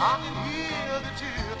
I can hear the tears.